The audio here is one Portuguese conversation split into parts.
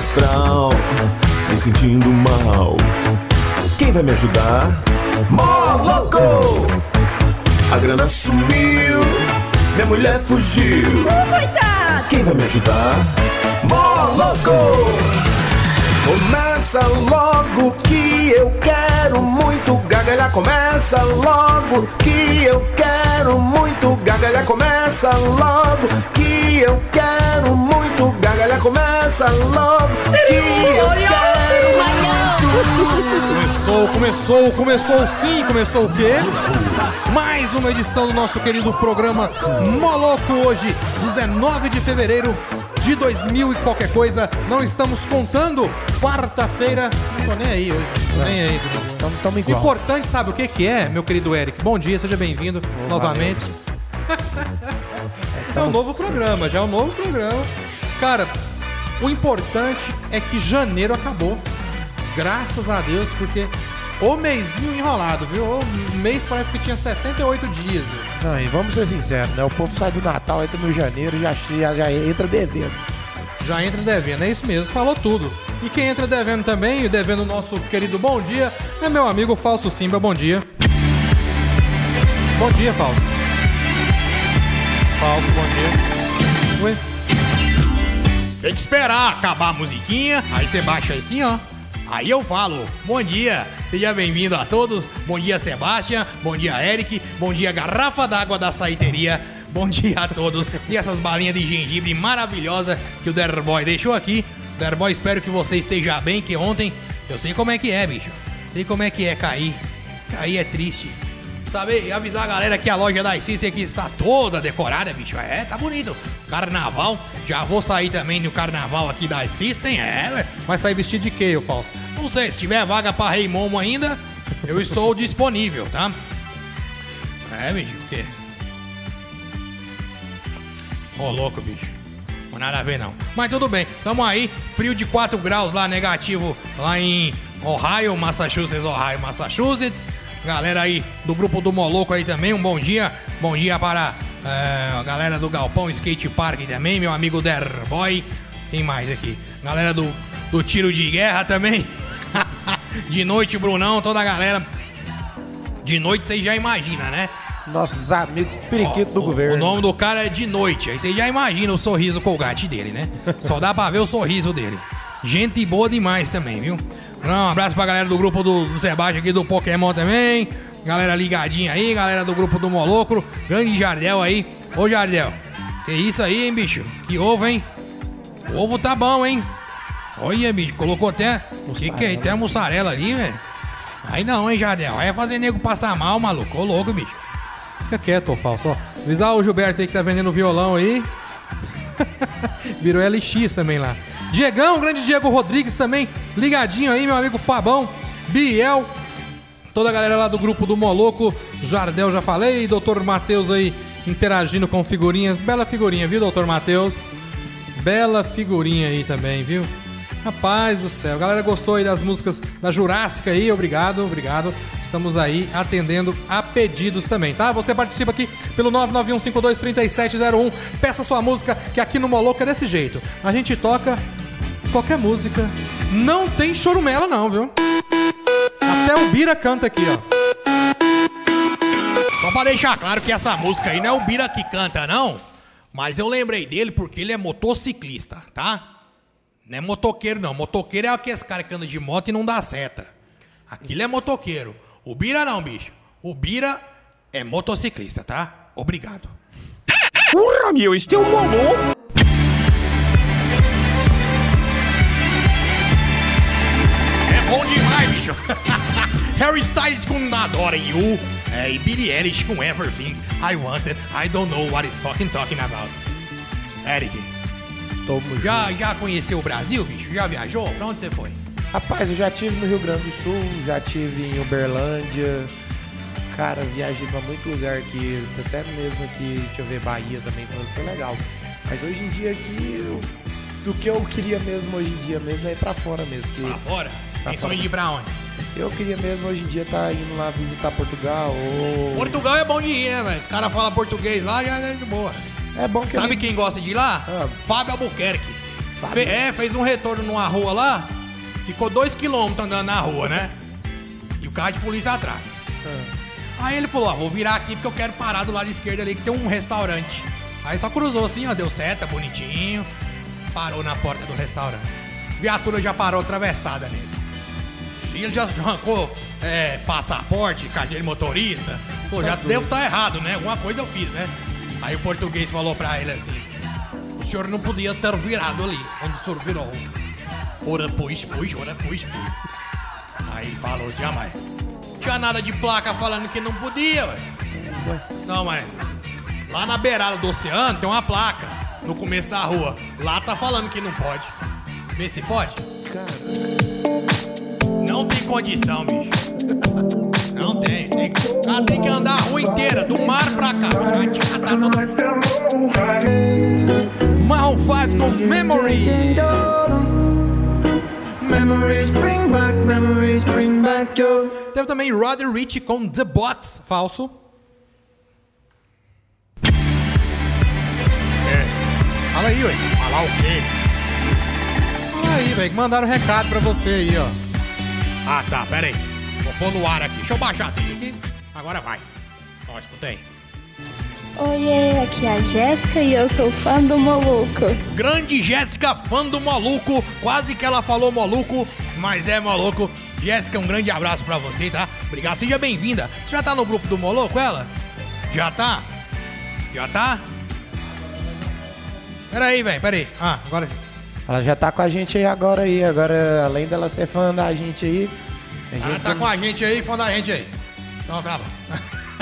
astral, me sentindo mal. Quem vai me ajudar? Moloco! A grana sumiu, minha mulher fugiu. Coitado! Quem vai me ajudar? Moloco! Começa logo que eu quero muito gargalhar. Começa logo que eu quero muito gargalhar. Começa logo que eu quero muito gargalhar. Começa logo que eu quero muito. Começou, começou, começou sim, começou o quê? Mais uma edição do nosso querido programa Moloco hoje, 19 de fevereiro de 2000 e qualquer coisa. Não estamos contando quarta-feira. Não tô nem aí hoje, tô nem aí. Tamo, tamo igual. Importante, sabe o que que é, meu querido Eric? Bom dia, seja bem-vindo novamente. É um novo programa, já é um novo programa. Cara, o importante é que janeiro acabou. Graças a Deus, porque o mêsinho enrolado, viu? O mês parece que tinha 68 dias. viu? Não, e vamos ser sinceros, né? O povo sai do Natal, entra no janeiro, já, já, já entra devendo. Já entra devendo, é isso mesmo, falou tudo. E quem entra devendo também, e devendo o nosso querido bom dia, é meu amigo Falso Simba, bom dia. Bom dia, Falso. Falso, bom dia. Ué? Tem que esperar acabar a musiquinha, aí você baixa assim, ó. Aí eu falo, bom dia, seja bem-vindo a todos. Bom dia, Sebastião. Bom dia, Eric. Bom dia, garrafa d'água da saiteria. Bom dia a todos. E essas balinhas de gengibre maravilhosa que o Derboy deixou aqui. Derboy, espero que você esteja bem, que ontem eu sei como é que é, bicho. Sei como é que é cair. Cair é triste. Sabe, e avisar a galera que a loja da System aqui está toda decorada, bicho. É, tá bonito. Carnaval, já vou sair também no carnaval aqui da System, é. Vai sair vestido de quê, ô Falso? Não sei, se tiver vaga pra Rei Momo ainda, eu estou disponível, tá? É, bicho, o quê? Ô, louco, bicho. Não nada a ver, não. Mas tudo bem, tamo aí. Frio de 4 graus lá, negativo, lá em Ohio, Massachusetts, Ohio, Massachusetts. Galera aí do grupo do Moloco aí também, um bom dia. Bom dia para é, a galera do Galpão Skate Park também, meu amigo Derboy. Quem mais aqui? Galera do, do Tiro de Guerra também. de noite, Brunão, toda a galera. De noite vocês já imaginam, né? Nossos amigos periquitos do O- governo. O nome do cara é de noite. Aí você já imagina o sorriso colgate dele, né? Só dá pra ver o sorriso dele. Gente boa demais também, viu? Um abraço pra galera do grupo do, do Sebastião aqui do Pokémon também. Galera ligadinha aí, galera do grupo do Molocro. Grande Jardel aí. Ô Jardel, que isso aí, hein, bicho? Que ovo, hein? O ovo tá bom, hein? Olha, bicho, colocou até. O que, que é? Tem a mussarela ali, velho. Aí não, hein, Jardel? Aí é fazer nego passar mal, maluco. Ô louco, bicho. Fica quieto, ô Falso. Ó, avisar o Gilberto aí que tá vendendo violão aí. Virou LX também lá. Diegão, grande Diego Rodrigues também, ligadinho aí, meu amigo Fabão, Biel, toda a galera lá do grupo do Moloco, Jardel já falei, doutor Matheus aí interagindo com figurinhas. Bela figurinha, viu, doutor Matheus? Bela figurinha aí também, viu? Rapaz do céu, a galera gostou aí das músicas da Jurássica aí, obrigado, obrigado. Estamos aí atendendo a pedidos também, tá? Você participa aqui pelo 991523701. Peça sua música, que aqui no Moloco é desse jeito. A gente toca qualquer música. Não tem chorumela não, viu? Até o Bira canta aqui, ó. Só pra deixar claro que essa música aí não é o Bira que canta, não. Mas eu lembrei dele porque ele é motociclista, tá? Não é motoqueiro, não. Motoqueiro é aqueles cara que anda de moto e não dá seta. Aquilo é motoqueiro. O Bira não, bicho. O Bira é motociclista, tá? Obrigado. Porra, meu, este é um maluco! Adora You. É, e Billie Eilish com Everything I Wanted. I don't know what is fucking talking about. Eric, Tomo já, já conheceu o Brasil, bicho? Já viajou? Pra onde você foi? Rapaz, eu já tive no Rio Grande do Sul, já tive em Uberlândia. Cara, viajei pra muito lugar aqui, até mesmo aqui, deixa eu ver, Bahia também, foi, legal. Mas hoje em dia aqui, eu- do que eu queria mesmo hoje em dia mesmo é ir pra fora mesmo. Que Pra fora? Pra Pensou fora. ir pra onde? Eu queria mesmo hoje em dia estar indo lá visitar Portugal ou... Portugal é bom de ir, né, velho? Os caras falam português lá, já é de boa. É bom que Sabe eu... quem gosta de ir lá? Ah. Fábio Albuquerque. Fe- é, fez um retorno numa rua lá, ficou dois quilômetros andando na rua, né? E o carro de polícia atrás. Aí ele falou, ó, vou virar aqui porque eu quero parar do lado esquerdo ali que tem um restaurante. Aí só cruzou assim, ó, deu seta, bonitinho. Parou na porta do restaurante. Viatura já parou atravessada nele. Sim, ele já arrancou é, passaporte, carteira de motorista. Pô, já devo estar errado, né? Alguma coisa eu fiz, né? Aí o português falou pra ele assim: O senhor não podia ter virado ali, onde o senhor virou. Ora, pois, pois, ora, pois, pois. Aí ele falou assim: Ah, mas tinha nada de placa falando que não podia, ué. Não, mas lá na beirada do oceano tem uma placa no começo da rua. Lá tá falando que não pode. Vê se pode. Não tem condição, bicho. Não tem. tem que, o cara tem que andar a rua inteira, do mar pra cá. Já catar todo mundo. Marron 5 com Memory. Memories bring back, memories bring back your. Teve também Roddy Rich com The Box. Falso. É. Fala aí, ué. Falar o quê? Fala aí, velho, que mandaram um recado pra você aí, ó. Ah, tá, pera aí. Vou pôr no ar aqui. Deixa eu baixar a trilha aqui. Agora vai. Ó, escuta aí. Oiê, aqui é a Jéssica e eu sou fã do Moluco. Grande Jéssica, fã do Moluco. Quase que ela falou Moluco, mas é Moluco. Jéssica, um grande abraço pra você, tá? Obrigado, seja bem-vinda. Você já tá no grupo do Moluco, ela? Já tá? Já tá? Pera aí, velho, pera aí. Ah, agora sim. Ela já tá com a gente aí agora aí. Agora, além dela ser fã da gente aí. A Ela gente tá com a gente aí, fã da gente aí. Então tá bom.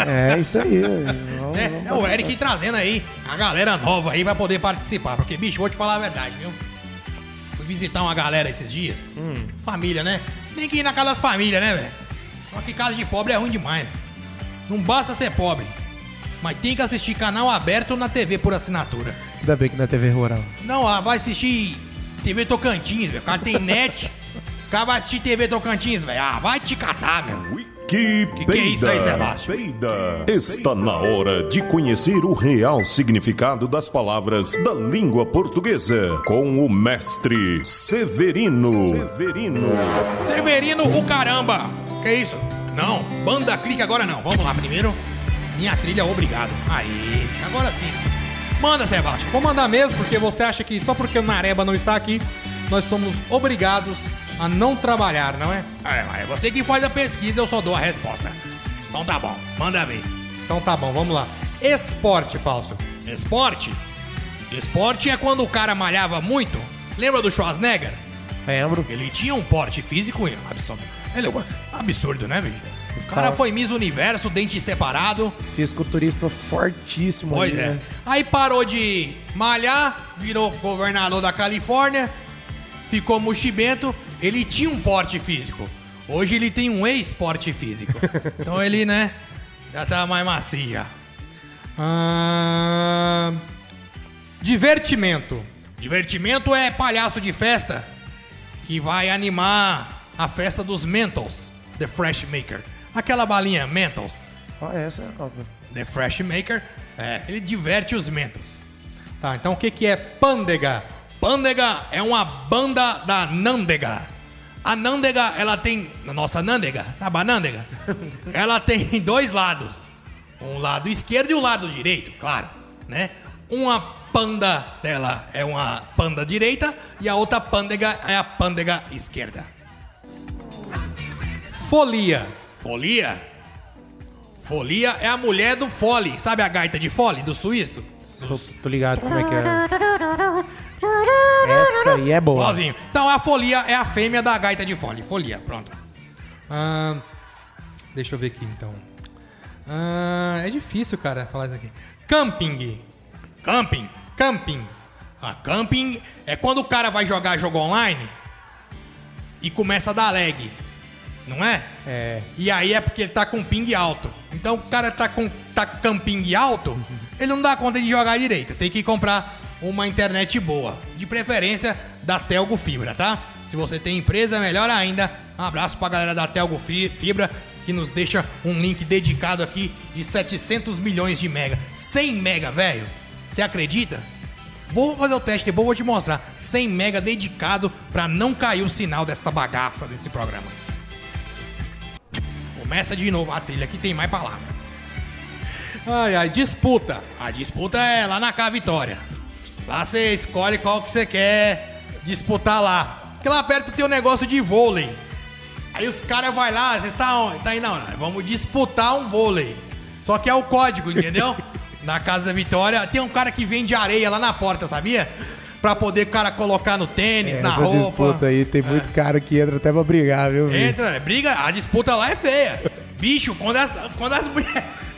É isso aí. Vamos- É, vamos é o Eric trazendo aí a galera nova aí vai poder participar. Porque, bicho, vou te falar a verdade, viu? Fui visitar uma galera esses dias. Família, né? Tem que ir na casa das famílias, né, velho? Só que casa de pobre é ruim demais, velho. Não basta ser pobre. Mas tem que assistir canal aberto na TV por assinatura. Ainda bem que na TV Rural. Não, ah, vai assistir TV Tocantins, velho. O cara tem net. O cara vai assistir TV Tocantins, velho. Ah, vai te catar, meu. Que, Que que é isso aí, Sebastião? Peida. Está na hora de conhecer o real significado das palavras da língua portuguesa com o mestre Severino. Severino. Severino, o caramba! Que isso? Não, banda clique agora não. Vamos lá, primeiro. Minha trilha, obrigado. Aí, agora sim. Manda, Sebastião. Vou mandar mesmo, porque você acha que só porque o Nareba não está aqui, nós somos obrigados a não trabalhar, não é? É, mas é você que faz a pesquisa, eu só dou a resposta. Então tá bom, manda ver. Então tá bom, vamos lá. Esporte falso. Esporte? Esporte é quando o cara malhava muito. Lembra do Schwarzenegger? Lembro. Ele tinha um porte físico absurdo. Ele é um absurdo, né, bicho? O cara Fala. foi Miss Universo, dente separado. Fisiculturista fortíssimo. Pois aí, é. né? Aí parou de malhar, virou governador da Califórnia, ficou mochibento. Ele tinha um porte físico. Hoje ele tem um ex-porte físico. Então ele, né, já tá mais. Ah, divertimento. Divertimento é palhaço de festa que vai animar a festa dos Mentos, The Fresh Maker. Aquela balinha Mentos, Ó, essa é nova. The Fresh Maker, é, ele diverte os Mentos. Tá, então o que, que é pândega? Pândega é uma banda da Nândega. A Nândega, ela tem. Nossa Nândega, sabe a Nândega? ela tem dois lados. Um lado esquerdo e um lado direito, claro, né? Uma panda dela é uma panda direita e a outra pândega é a pândega esquerda. Folia. Folia? Folia é a mulher do fole. Sabe a gaita de fole, do suíço? Tô, tô ligado como é que é. Essa aí é boa. Então a folia é a fêmea da gaita de fole. Folia, pronto. Ah, deixa eu ver aqui então. Ah, é difícil, cara, falar isso aqui. Camping. Camping. Camping. A camping é quando o cara vai jogar jogo online e começa a dar lag. Não é? É. E aí é porque ele tá com ping alto. Então o cara tá com tá com ping alto, ele não dá conta de jogar direito. Tem que comprar uma internet boa. De preferência da Telgo Fibra, tá? Se você tem empresa, melhor ainda. Um abraço pra galera da Telgo Fi- Fibra que nos deixa um link dedicado aqui de 700 milhões de mega. 100 mega, velho. Você acredita? Vou fazer o teste depois, vou te mostrar. 100 mega dedicado pra não cair o sinal desta bagaça desse programa. Começa de novo a trilha, que tem mais palavra. Ai, ai, disputa. A disputa é lá na Cá Vitória. Lá você escolhe qual que você quer disputar lá. Porque lá perto tem um negócio de vôlei. Aí os caras vão lá, você tá onde? Tá aí, não, vamos disputar um vôlei. Só que é o código, entendeu? na Casa Vitória. Tem um cara que vende areia lá na porta, sabia? Pra poder o cara colocar no tênis, na Essa roupa. disputa aí, tem muito cara que entra até pra brigar, viu? Entra, briga, a disputa lá é feia. Bicho, quando as, quando as mulheres.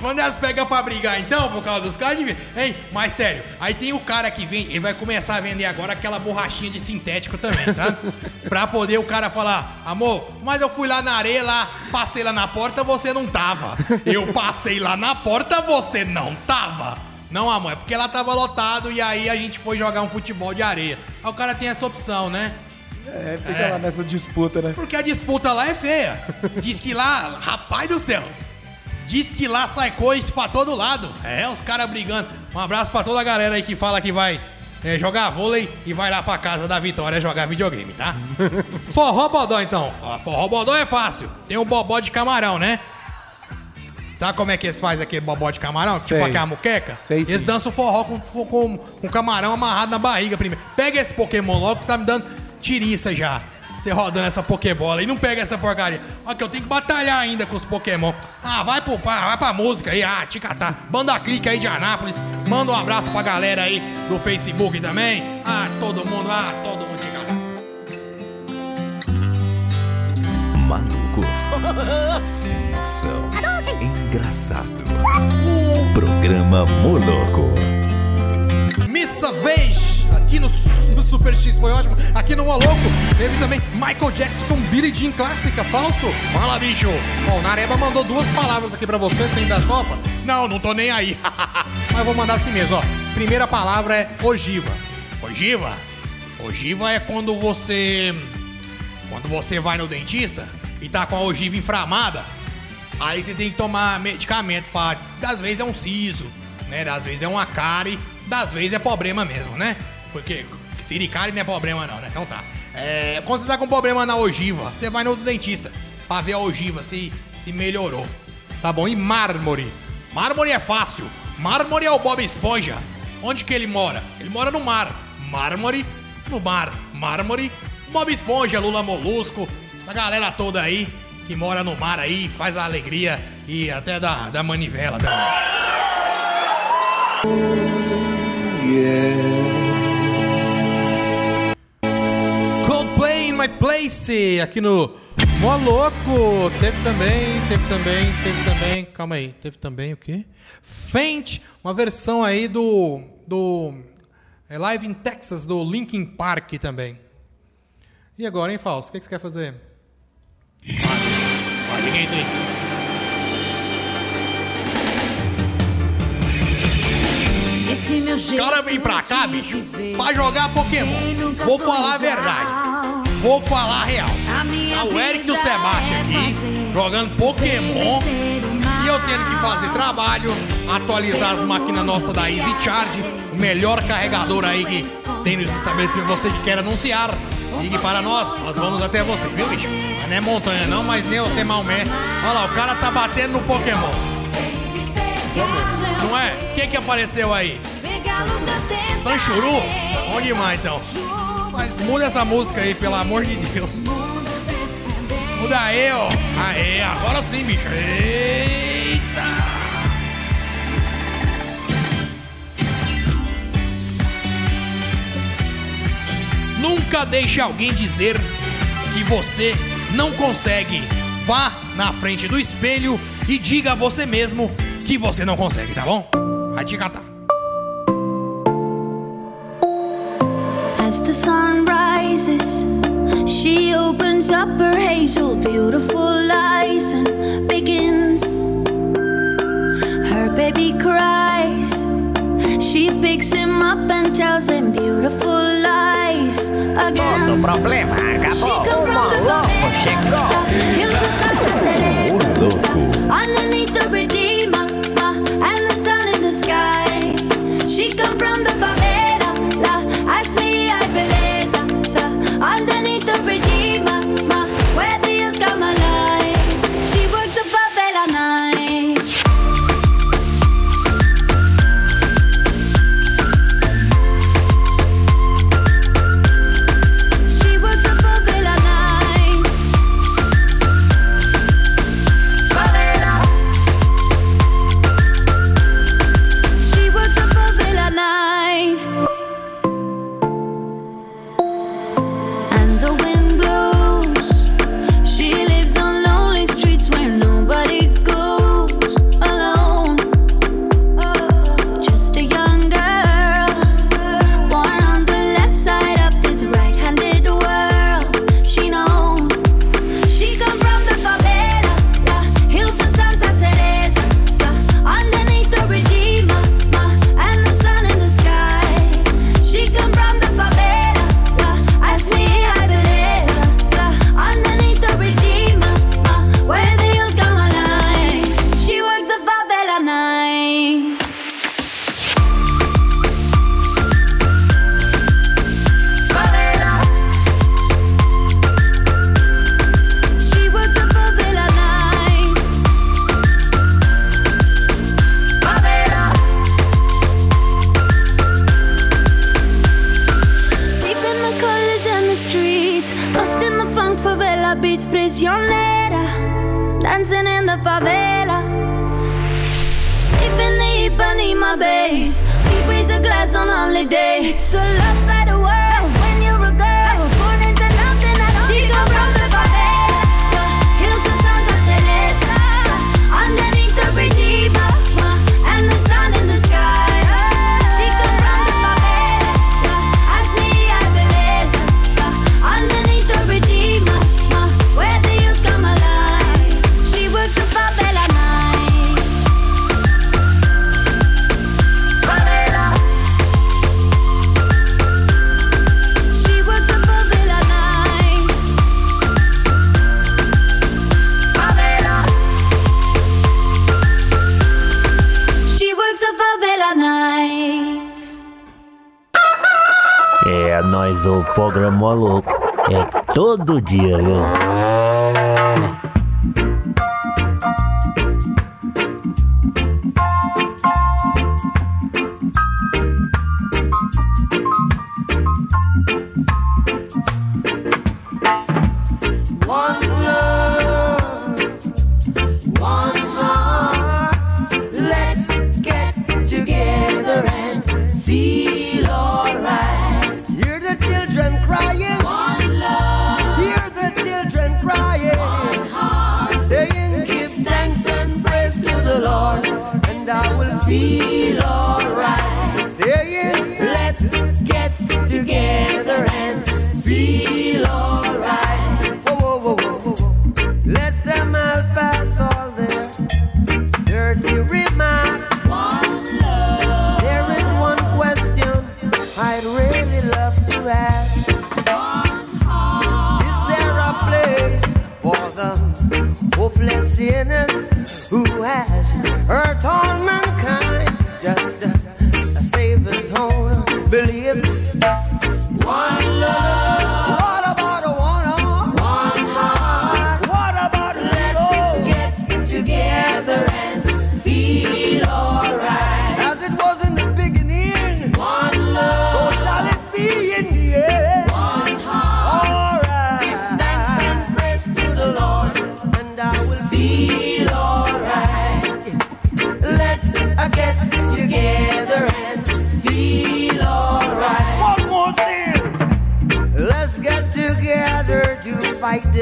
Quando elas pegam pra brigar, então, por causa dos caras, hein? Mas sério, aí tem o cara que vem, ele vai começar a vender agora aquela borrachinha de sintético também, sabe? pra poder o cara falar, amor, mas eu fui lá na areia, lá, passei lá na porta, você não tava. Eu passei lá na porta, você não tava. Não, amor, é porque lá tava lotado e aí a gente foi jogar um futebol de areia. Aí o cara tem essa opção, né? É, fica lá nessa disputa, né? Porque a disputa lá é feia. Diz que lá, rapaz do céu. Diz que lá sai coisa pra todo lado. É, os caras brigando. Um abraço pra toda a galera aí que fala que vai é, jogar vôlei e vai lá pra casa da Vitória jogar videogame, tá? forró bodó então. Ó, forró bodó é fácil. Tem o bobó de camarão, né? Sabe como é que eles fazem aquele bobó de camarão? Sei. Tipo aquela muqueca? Sei Eles sim. dançam forró com, com, com camarão amarrado na barriga primeiro. Pega esse Pokémon logo que tá me dando tiriça já. Você rodando essa Pokébola e não pega essa porcaria. Ó, que eu tenho que batalhar ainda com os Pokémon. Ah, vai pro pá, vai pra música aí. Ah, te catar. Banda clique aí de Anápolis. Manda um abraço pra galera aí do Facebook também. Ah, todo mundo, ah, todo mundo te catar. Malucos. Sem noção. Engraçado. Programa Moloco. Missa Vez, aqui no, no Super X foi ótimo. Aqui no Moloco, teve também Michael Jackson com Billie Jean clássica, falso. Fala, bicho. Bom, Nareba mandou duas palavras aqui pra você, você ainda topa? Não, não tô nem aí. Mas vou mandar assim mesmo, ó. Primeira palavra é ogiva. Ogiva? Ogiva é quando você. Quando você vai no dentista e tá com a ogiva inflamada, aí você tem que tomar medicamento pra. Das vezes é um siso, né? Das vezes é uma cárie, das vezes é problema mesmo, né? Porque siricárie não é problema não, né? Então tá. É, quando você tá com problema na ogiva, você vai no dentista pra ver a ogiva se, se melhorou. Tá bom? E mármore. Mármore é fácil. Mármore é o Bob Esponja. Onde que ele mora? Ele mora no mar. Mármore no mar. Mármore, Bob Esponja, Lula Molusco, essa galera toda aí que mora no mar aí, faz a alegria e até da, da manivela também. Coldplay in my place aqui no Moloco. Teve também, teve também, teve também. Calma aí, teve também o quê? Faint, uma versão aí do do é, Live in Texas do Linkin Park também. E agora, hein, Falso? O que, que você quer fazer? Vai, ninguém tem. Esse meu jeito cara vem pra cá, bicho, pra jogar Pokémon. Vou falar a verdade. Vou falar a real. Tá o Eric e o Sebastião é aqui, jogando Pokémon. E eu tendo que fazer trabalho, atualizar as máquinas nossas da Easy Charge, o melhor carregador aí que tem nos estabelecimentos. Você que quer anunciar, ligue para nós, nós vamos até você, viu, bicho? Não é montanha não, mas nem você Maomé. Olha lá, o cara tá batendo no Pokémon. Não é? O que que apareceu aí? Sanchuru? Bom demais, então. Mas muda essa música aí, pelo amor de Deus. Muda aí, ó. Aê, agora sim, bicho. Eita! Nunca deixe alguém dizer que você não consegue. Vá na frente do espelho e diga a você mesmo que você não consegue, tá bom? Vai te catar. As the sun rises, she opens up her hazel, beautiful eyes and begins. Her baby cries. She picks him up and tells him beautiful lies again. problema She acabou. come O from the maluco chegou. hills of Santa Teresa, Moloco. underneath the Redeemer, uh, and the sun in the sky. She come from the programa louco. É todo dia, viu?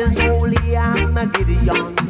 is holy, I'm a Gideon.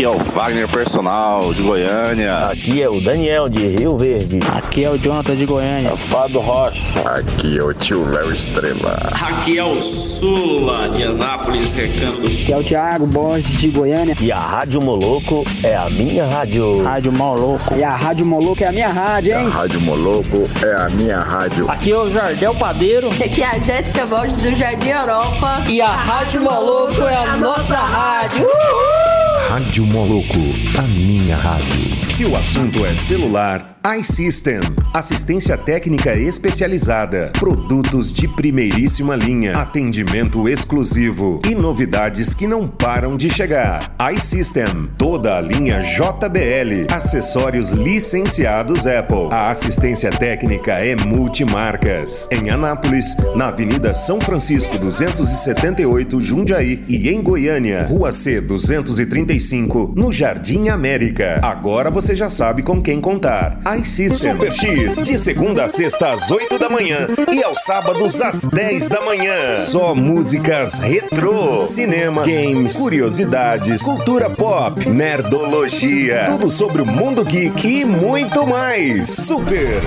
Aqui é o Wagner Personal de Goiânia. Aqui é o Daniel de Rio Verde. Aqui é o Jonathan de Goiânia. Fábio Rocha. Aqui é o tio Léo Estrela. Aqui é o Sula de Anápolis, Recanto. Aqui é o Thiago Borges de Goiânia. E a Rádio Moloco é a minha rádio. Rádio Moloco. E a Rádio Moloco é a minha rádio, hein? A Rádio Moloco é a minha rádio. Aqui é o Jardel Padeiro. Aqui é a Jéssica Borges do Jardim Europa. E a Rádio Moloco é a nossa rádio. Rádio Moloco, a minha rádio. Se o assunto é celular, iSystem, assistência técnica especializada, produtos de primeiríssima linha, atendimento exclusivo e novidades que não param de chegar. iSystem, toda a linha JBL, acessórios licenciados Apple. A assistência técnica é multimarcas. Em Anápolis, na Avenida São Francisco 278, Jundiaí e em Goiânia, Rua C 235 35, no Jardim América. Agora você já sabe com quem contar. iSystem Super X, de segunda a sexta às 8 da manhã e aos sábados às 10 da manhã. Só músicas retrô, cinema, games, curiosidades, cultura pop, nerdologia, tudo sobre o mundo geek e muito mais. Super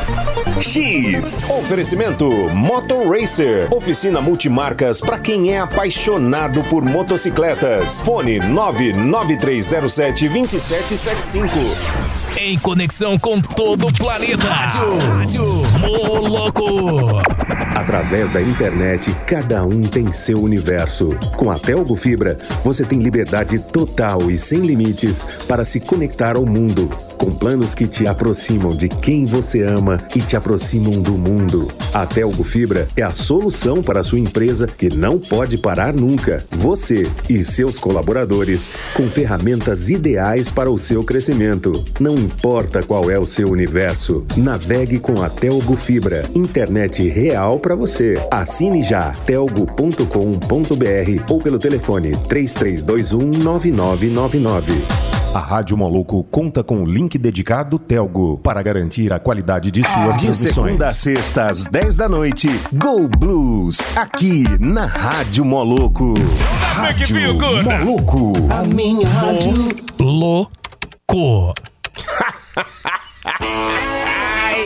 X. Oferecimento Motor Racer, oficina multimarcas para quem é apaixonado por motocicletas. Fone 99307 2775. Em conexão com todo o planeta. Rádio, Rádio Moloco. Através da internet, cada um tem seu universo. Com a Telgo Fibra, você tem liberdade total e sem limites para se conectar ao mundo. Com planos que te aproximam de quem você ama e te aproximam do mundo. A Telgo Fibra é a solução para a sua empresa que não pode parar nunca. Você e seus colaboradores com ferramentas ideais para o seu crescimento. Não importa qual é o seu universo, navegue com a Telgo Fibra. Internet real para você. Assine já telgo.com.br ou pelo telefone 3321 9999. A Rádio Maluco conta com o link dedicado Telgo para garantir a qualidade de suas de transmissões. segunda a sexta às 10 da noite, Go Blues, aqui na Rádio Moloco. Rádio Moloco. A minha rádio. Louco.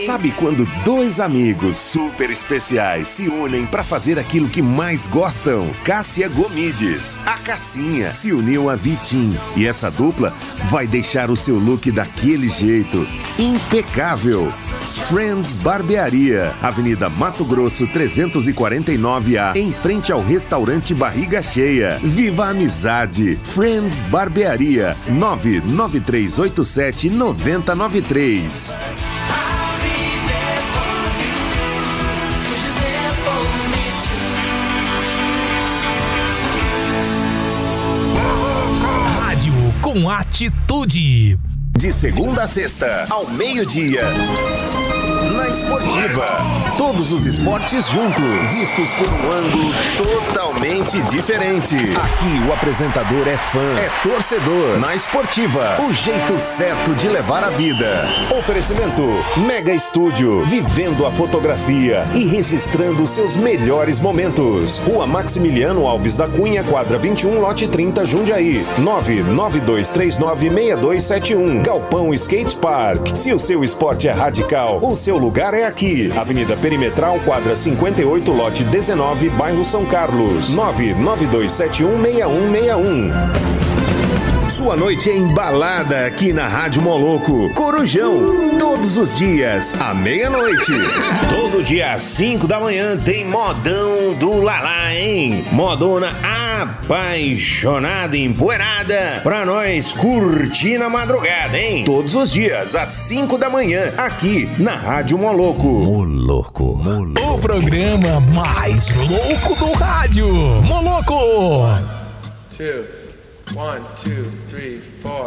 Sabe quando dois amigos super especiais se unem para fazer aquilo que mais gostam? Cássia Gomides, a Cassinha, se uniu a Vitim e essa dupla vai deixar o seu look daquele jeito impecável. Friends Barbearia, Avenida Mato Grosso 349A, em frente ao restaurante Barriga Cheia. Viva a amizade! Friends Barbearia, 99387 9093. Com atitude. De segunda a sexta, ao meio-dia. Na Esportiva. Todos os esportes juntos, vistos por um ângulo totalmente diferente. Aqui o apresentador é fã, é torcedor. Na Esportiva, o jeito certo de levar a vida. Oferecimento Mega Estúdio, vivendo a fotografia e registrando seus melhores momentos. Rua Maximiliano Alves da Cunha, quadra 21, lote 30, Jundiaí. 992396271. Galpão Skate Park. Se o seu esporte é radical, o seu lugar é aqui. Avenida Perimetral, quadra 58, lote 19, bairro São Carlos. 992716161. Sua noite é embalada aqui na Rádio Moloco. Corujão, todos os dias, à meia-noite. Todo dia às 5 da manhã tem modão do Lalá, hein? Modona apaixonada, empoeirada, pra nós curtir na madrugada, hein? Todos os dias, às 5 da manhã, aqui na Rádio Moloco. Moloco. Moloco. O programa mais louco do rádio. Moloco. two, one, two, three, four.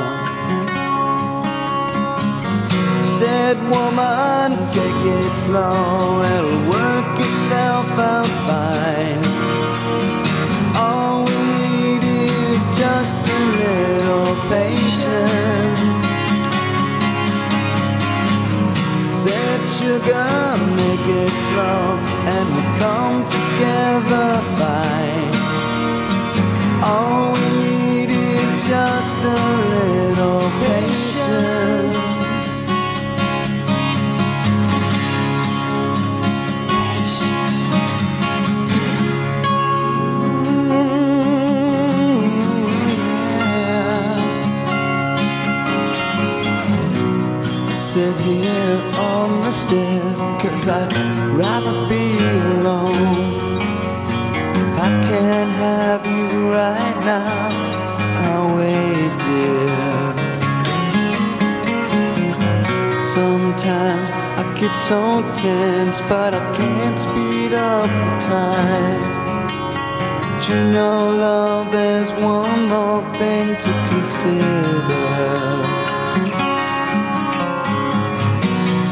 Said woman, take it slow, it'll work itself out fine. All we need is just a little patience. Said sugar, make it slow, and we'll come together fine. All we need is just a cause I'd rather be alone. If I can't have you right now, I'll wait, dear. Sometimes I get so tense, but I can't speed up the time. But you know, love, there's one more thing to consider.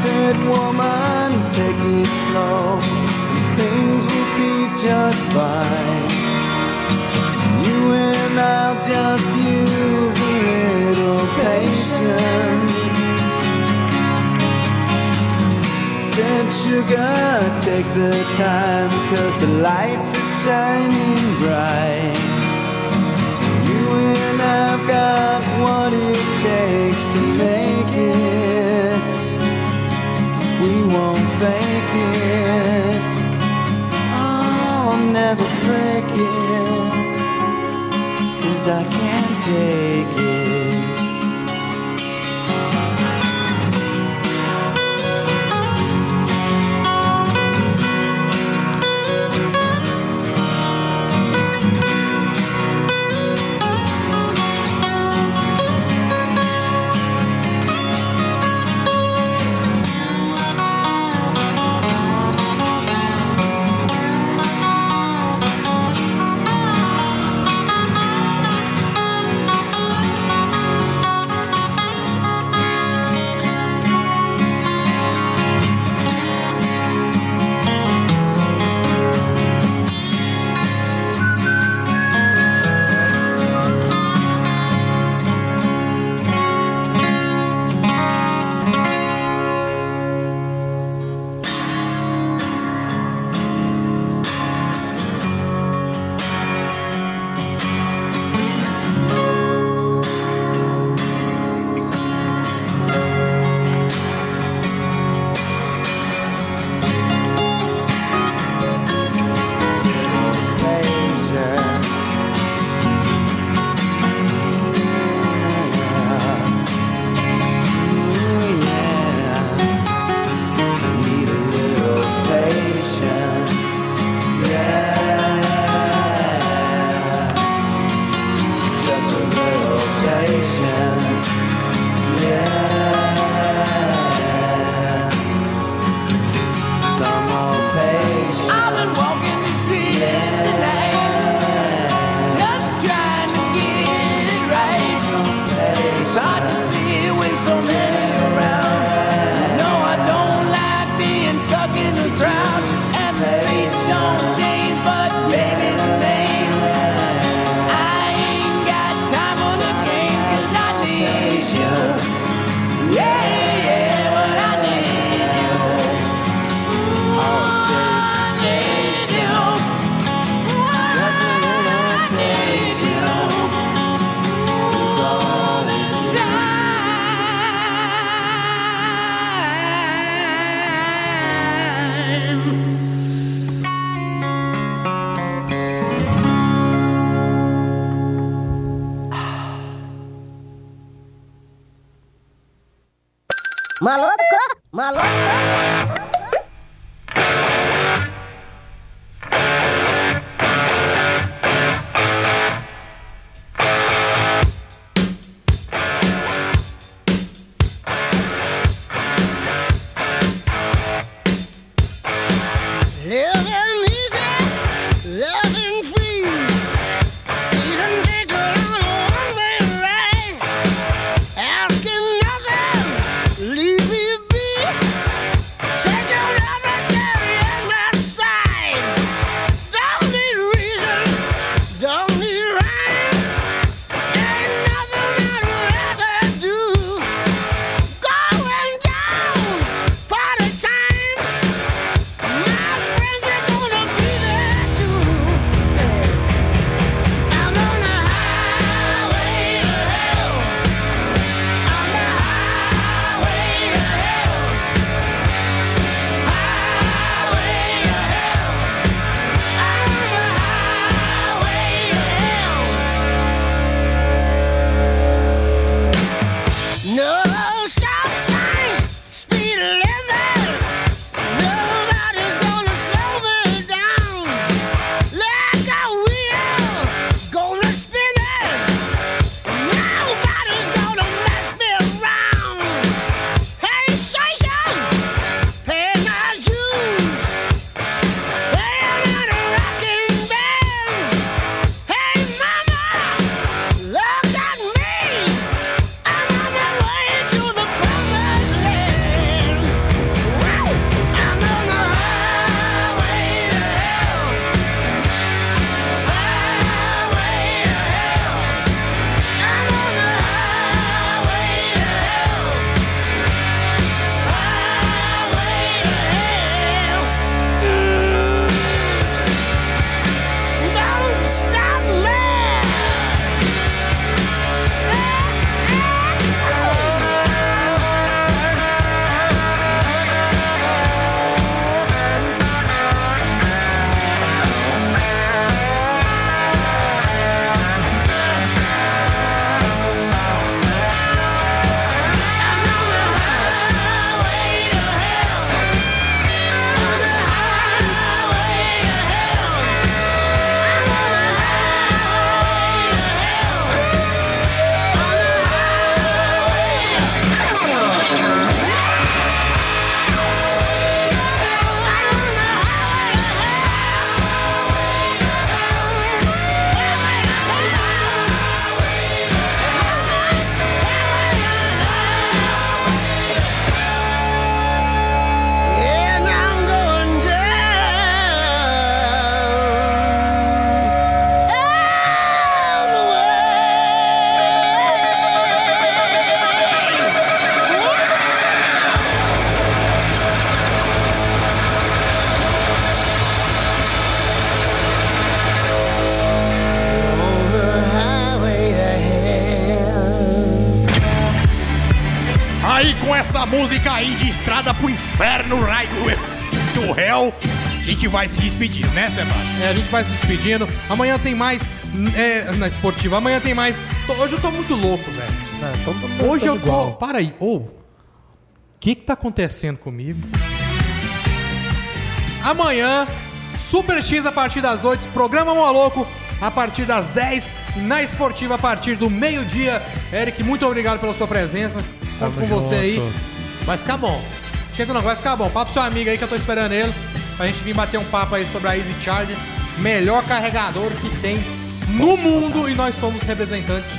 Said woman, just fine. You and I'll just use a little patience. Said sugar, take the time, cause the lights are shining bright. You and I've got what it takes to make it. We won't fake never break it. Cause I can't take it. Maluco, maluco. Música aí de estrada pro inferno, raio do, réu, a gente vai se despedir, né, Sebastião? É, a gente vai se despedindo. Amanhã tem mais é, na esportiva. Amanhã tem mais. Hoje eu tô muito louco, velho. Hoje eu tô. Para aí. Ô. O que que tá acontecendo comigo? Amanhã, Super X a partir das 8, programa Maluco a partir das 10 e na esportiva a partir do meio-dia. Eric, muito obrigado pela sua presença. Conto com você aí. Vai ficar bom. Esquenta não, vai ficar bom. Fala pro seu amigo aí que eu tô esperando ele. Pra gente vir bater um papo aí sobre a Easy Charge. Melhor carregador que tem no mundo e nós somos representantes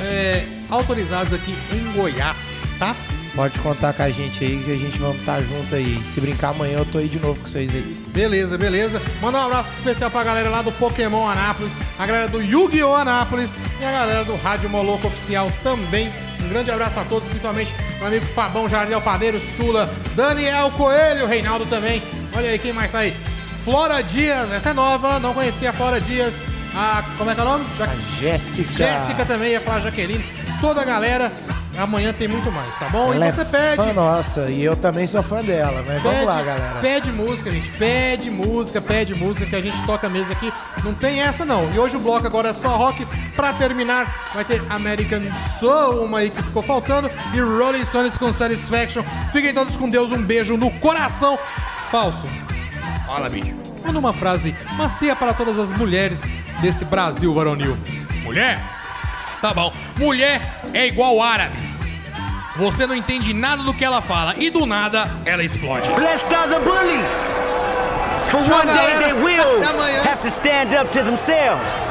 é, autorizados aqui em Goiás, tá? Pode contar com a gente aí que a gente vamos estar junto aí. Se brincar amanhã eu tô aí de novo com vocês aí. Beleza, beleza. Manda um abraço especial pra galera lá do Pokémon Anápolis, a galera do Yu-Gi-Oh! Anápolis e a galera do Rádio Moloco Oficial também. Um grande abraço a todos, principalmente meu amigo Fabão, Jardel Padeiro, Sula, Daniel Coelho, Reinaldo também. Olha aí quem mais tá aí. Flora Dias, essa é nova, não conhecia a Flora Dias. A, como é que é o nome? Ja Jéssica. Jéssica também, ia falar Jaqueline. Toda a galera. Amanhã tem muito mais, tá bom? Ela e você é pede. Fã nossa, e eu também sou fã dela, mas vamos Pede- lá, galera. Pede música, gente. Pede música, pede música que a gente toca mesmo aqui. Não tem essa, não. E hoje o bloco agora é só rock. Pra terminar, vai ter American Soul, uma aí que ficou faltando. E Rolling Stones com Satisfaction. Fiquem todos com Deus. Um beijo no coração. Falso. Fala, bicho. Manda uma frase macia para todas as mulheres desse Brasil varonil. Mulher? Tá bom. Mulher é igual árabe. Você não entende nada do que ela fala e do nada ela explode. Blessed are the bullies. For one day they will have to stand up to themselves.